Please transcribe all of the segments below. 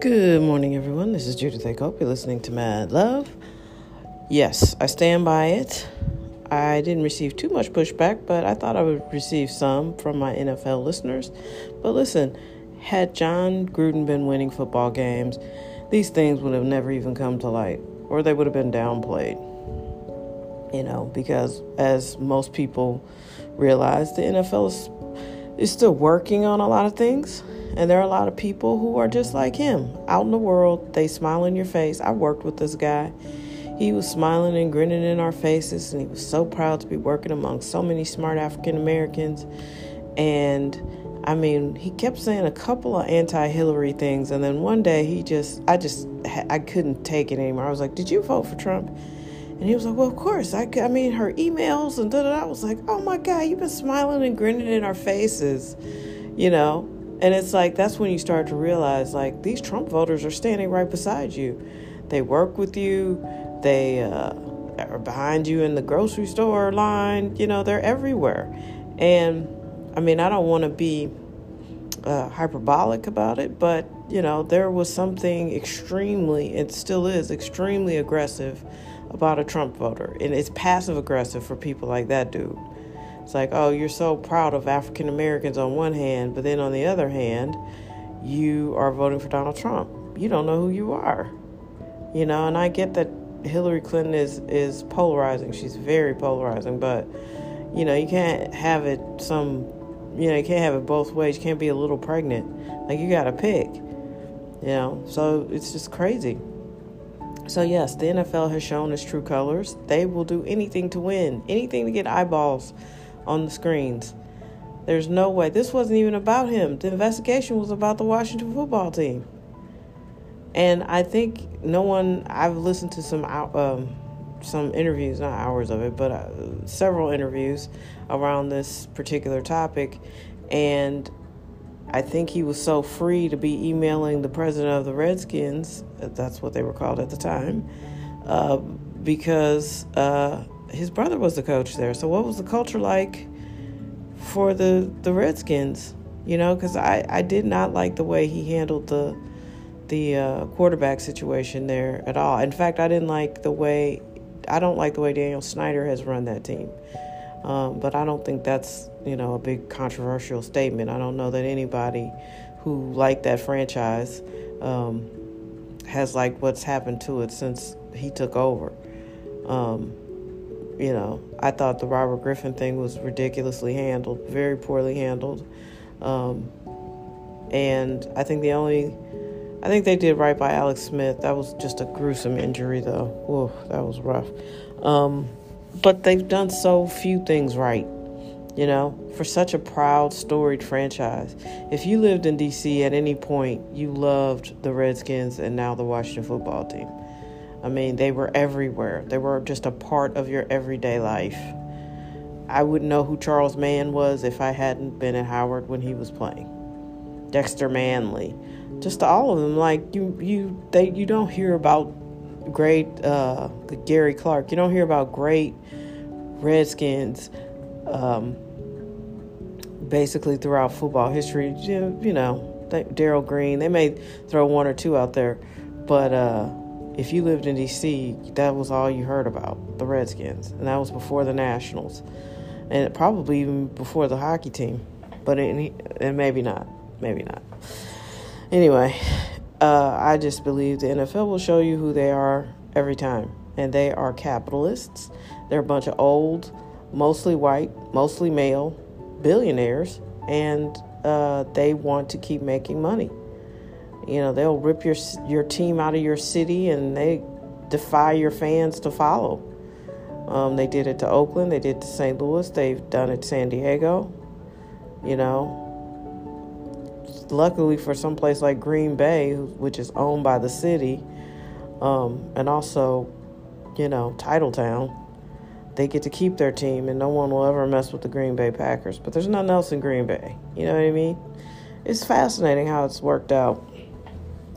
Good morning, everyone. This is Judith A. Cope. You're listening to Mad Love. Yes, I stand by it. I didn't receive too much pushback, but I thought I would receive some from my NFL listeners. But listen, had Jon Gruden been winning football games, these things would have never even come to light, or they would have been downplayed. You know, because as most people realize, the NFL is, is still working on a lot of things and there are a lot of people who are just like him out in the world. They smile in your face. I worked with this guy. He was smiling and grinning in our faces, and he was so proud to be working among so many smart African Americans. And I mean, he kept saying a couple of anti-Hillary things, and then one day he just, I just, I couldn't take it anymore. I was like, "Did you vote for Trump?" And he was like, "Well, of course. I, I mean, her emails and da da." I was like, "Oh my God, you've been smiling and grinning in our faces," you know. And it's like that's when you start to realize like these Trump voters are standing right beside you. They work with you. They uh, are behind you in the grocery store line. You know, they're everywhere. And I mean, I don't want to be uh, hyperbolic about it, but you know, there was something extremely, it still is extremely aggressive about a Trump voter, and it's passive aggressive for people like that dude. It's like, oh, you're so proud of African Americans on one hand, but then on the other hand, you are voting for Donald Trump. You don't know who you are. You know, and I get that Hillary Clinton is is polarizing. She's very polarizing, but you know, you can't have it some you know, you can't have it both ways. You can't be a little pregnant. Like you got to pick. You know, so it's just crazy. So yes, the NFL has shown its true colors. They will do anything to win, anything to get eyeballs on the screens. There's no way. This wasn't even about him. The investigation was about the Washington football team. And I think no one, I've listened to some um, some interviews, not hours of it, but uh, several interviews around this particular topic. And I think he was so free to be emailing the president of the Redskins, that's what they were called at the time, uh, because uh, his brother was the coach there. So what was the culture like for the the Redskins? You know, because I I did not like the way he handled the the uh, quarterback situation there at all. In fact, I didn't like the way I don't like the way Daniel Snyder has run that team. Um, but I don't think that's you know a big controversial statement. I don't know that anybody who liked that franchise um, has liked what's happened to it since he took over. Um, you know, I thought the Robert Griffin thing was ridiculously handled, very poorly handled. Um, and I think the only, I think they did right by Alex Smith. That was just a gruesome injury, though. Whoa, that was rough. Um, but they've done so few things right, you know, for such a proud, storied franchise. If you lived in D.C. at any point, you loved the Redskins and now the Washington football team. I mean, they were everywhere. They were just a part of your everyday life. I wouldn't know who Charles Mann was if I hadn't been at Howard when he was playing. Dexter Manley, just all of them. Like you, you, they, you don't hear about great uh, Gary Clark. You don't hear about great Redskins. Um, basically, throughout football history, you, you know, Darrell Green. They may throw one or two out there, but. Uh, if you lived in D.C., that was all you heard about the Redskins, and that was before the Nationals, and probably even before the hockey team, but and maybe not, maybe not. Anyway, uh, I just believe the NFL will show you who they are every time, and they are capitalists. They're a bunch of old, mostly white, mostly male billionaires, and uh, they want to keep making money. You know, they'll rip your your team out of your city and they defy your fans to follow. Um, they did it to Oakland, they did it to St. Louis, they've done it to San Diego. You know, luckily for some place like Green Bay, which is owned by the city, um, and also, you know, Titletown, they get to keep their team, and no one will ever mess with the Green Bay Packers. But there's nothing else in Green Bay. You know what I mean? It's fascinating how it's worked out.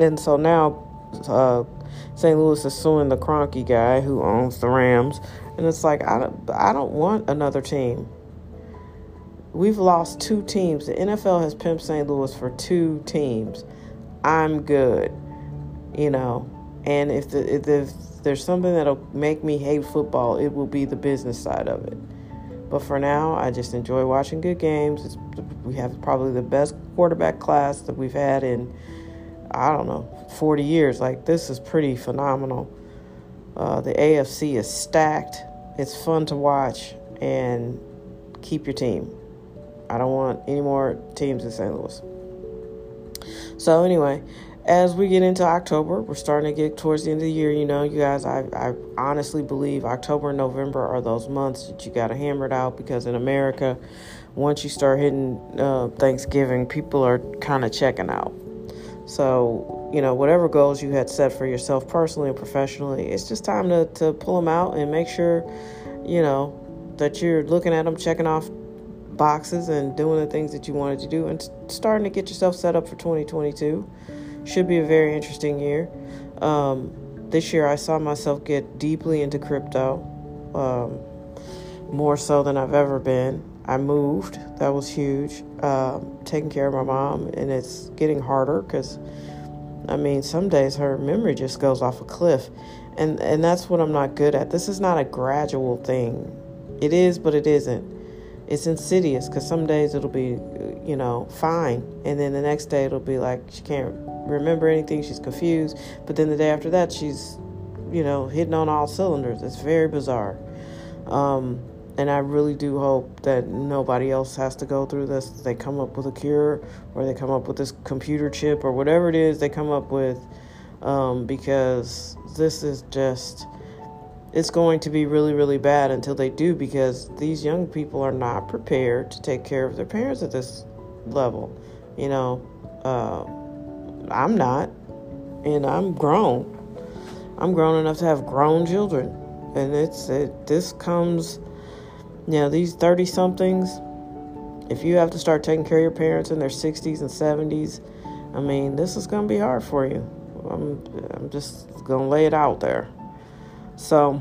And so now uh, St. Louis is suing the Kroenke guy who owns the Rams. And it's like, I don't, I don't want another team. We've lost two teams. The NFL has pimped St. Louis for two teams. I'm good. you know. And if, the, if, if there's something that'll make me hate football, it will be the business side of it. But for now, I just enjoy watching good games. It's, we have probably the best quarterback class that we've had in, I don't know, 40 years. Like, this is pretty phenomenal. Uh, the AFC is stacked. It's fun to watch and keep your team. I don't want any more teams in St. Louis. So, anyway, as we get into October, we're starting to get towards the end of the year. You know, you guys, I, I honestly believe October and November are those months that you got to hammer it out because in America, once you start hitting uh, Thanksgiving, people are kind of checking out. So, you know, whatever goals you had set for yourself personally and professionally, it's just time to, to pull them out and make sure, you know, that you're looking at them, checking off boxes and doing the things that you wanted to do and starting to get yourself set up for 2022 should be a very interesting year. Um, this year, I saw myself get deeply into crypto, um, more so than I've ever been. I moved, that was huge. Um, taking care of my mom, and it's getting harder because, I mean, some days her memory just goes off a cliff, and and that's what I'm not good at. This is not a gradual thing. It is, but it isn't it's insidious because some days it'll be, you know, fine, and then the next day it'll be like she can't remember anything, she's confused, but then the day after that she's, you know, hitting on all cylinders. It's very bizarre. Um, and I really do hope that nobody else has to go through this. They come up with a cure, or they come up with this computer chip, or whatever it is they come up with, um, because this is just it's going to be really, really bad until they do because these young people are not prepared to take care of their parents at this level. You know, uh, I'm not, and I'm grown. I'm grown enough to have grown children, and it's it, this comes, know, these thirty somethings. If you have to start taking care of your parents in their 60s and 70s, I mean, this is going to be hard for you. I'm, I'm just going to lay it out there. So,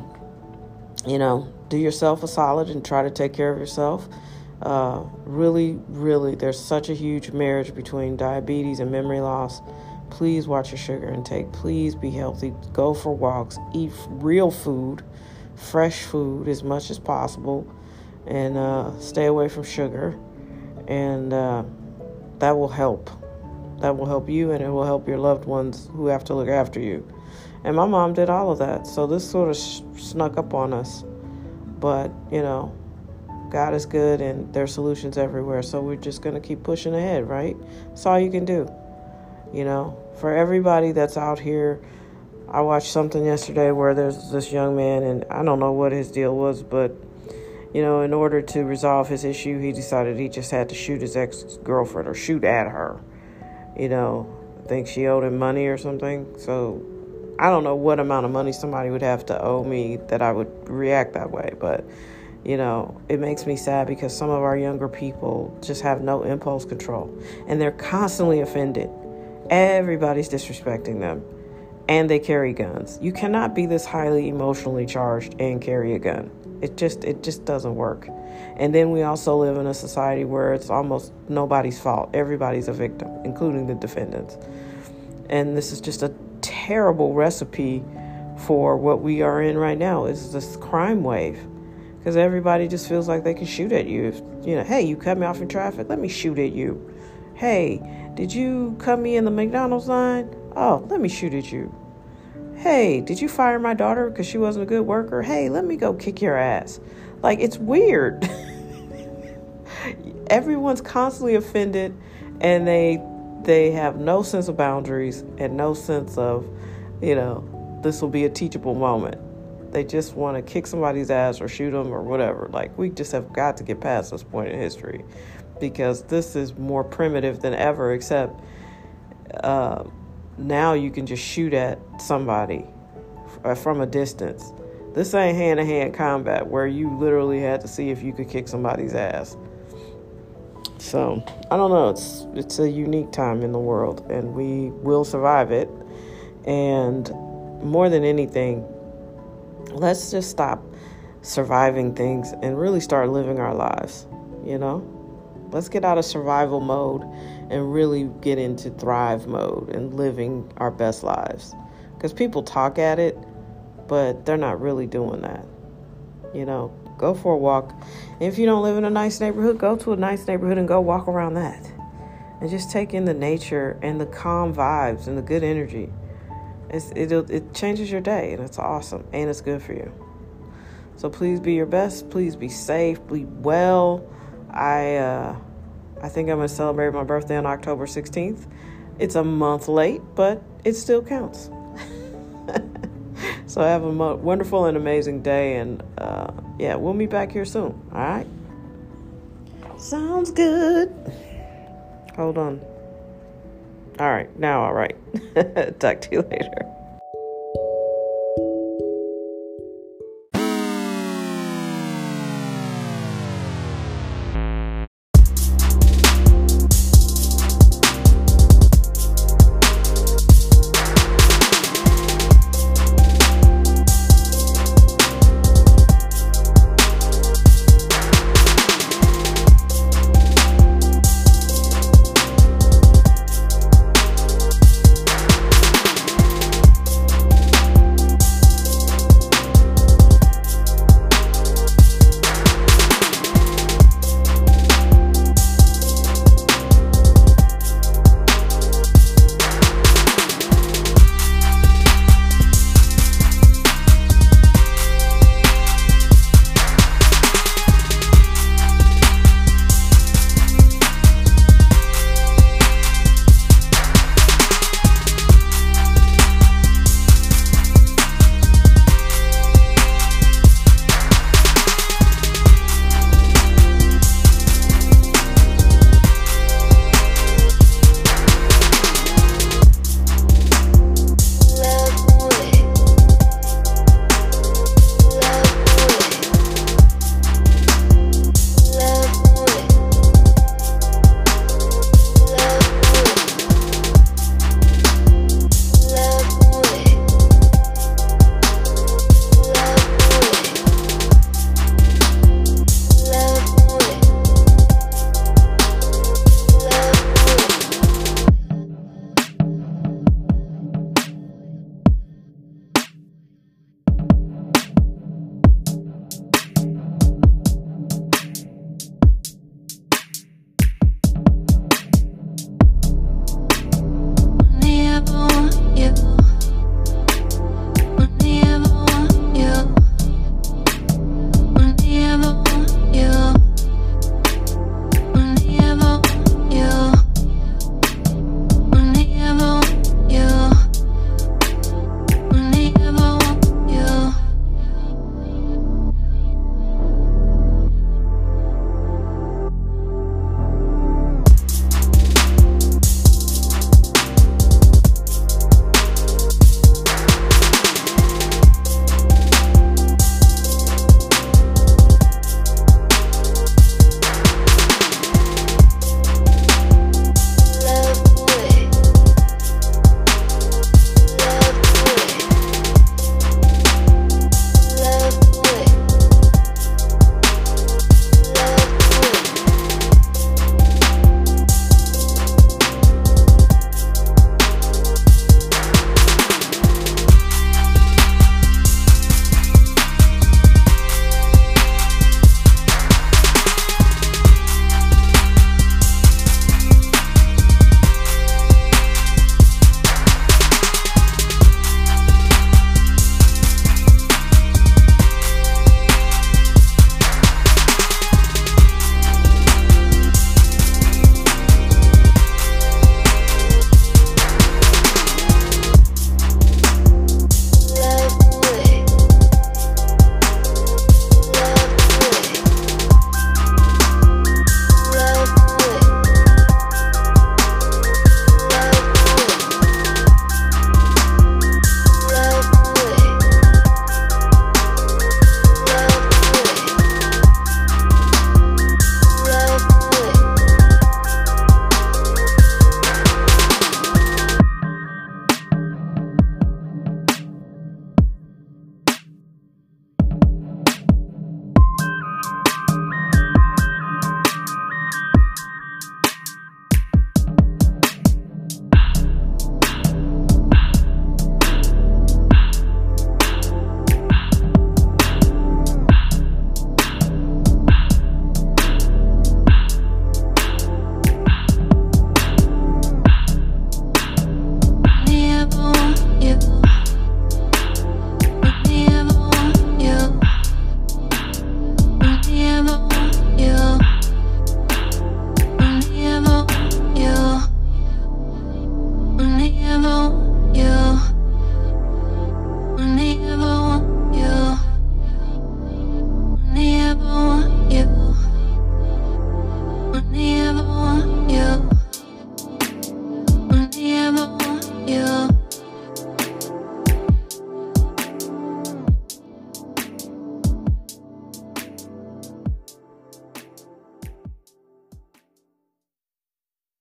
you know, do yourself a solid and try to take care of yourself. Uh, really, really, there's such a huge marriage between diabetes and memory loss. Please watch your sugar intake. Please be healthy. Go for walks. Eat real food, fresh food as much as possible, and uh, stay away from sugar. And uh, that will help. That will help you, and it will help your loved ones who have to look after you. And my mom did all of that. So this sort of sh- snuck up on us. But, you know, God is good and there's solutions everywhere. So we're just to keep pushing ahead, right? That's all you can do. You know, for everybody that's out here, I watched something yesterday where there's this young man, and I don't know what his deal was, but, you know, in order to resolve his issue, he decided he just had to shoot his ex girlfriend or shoot at her. You know, I think she owed him money or something. So I don't know what amount of money somebody would have to owe me that I would react that way, but you know, it makes me sad because some of our younger people just have no impulse control and they're constantly offended. Everybody's disrespecting them and they carry guns. You cannot be this highly emotionally charged and carry a gun. It just it just doesn't work. And then we also live in a society where it's almost nobody's fault. Everybody's a victim, including the defendants. And this is just a terrible recipe for what we are in right now is this crime wave because everybody just feels like they can shoot at you if you know hey you cut me off in traffic let me shoot at you hey did you cut me in the mcdonald's line oh let me shoot at you hey did you fire my daughter because she wasn't a good worker hey let me go kick your ass like it's weird everyone's constantly offended and they they have no sense of boundaries and no sense of, you know, this will be a teachable moment. They just want to kick somebody's ass or shoot them or whatever. Like, we just have got to get past this point in history because this is more primitive than ever, except uh, now you can just shoot at somebody uh, from a distance. This ain't hand to hand combat where you literally had to see if you could kick somebody's ass. So I don't know. It's it's a unique time in the world, and we will survive it. And more than anything, let's just stop surviving things and really start living our lives. You know, Let's get out of survival mode and really get into thrive mode and living our best lives. Because people talk at it, but they're not really doing that. You know, go for a walk. if you don't live in a nice neighborhood, go to a nice neighborhood and go walk around that. And just take in the nature and the calm vibes and the good energy. It's, it it changes your day and it's awesome and it's good for you. So please be your best. Please be safe. Be well. I uh, I think I'm gonna celebrate my birthday on October 16th. It's a month late, but it still counts. so have a mo- wonderful and amazing day, and uh, yeah, we'll meet back here soon. All right. Sounds good. Hold on. All right, now all right. Talk to you later.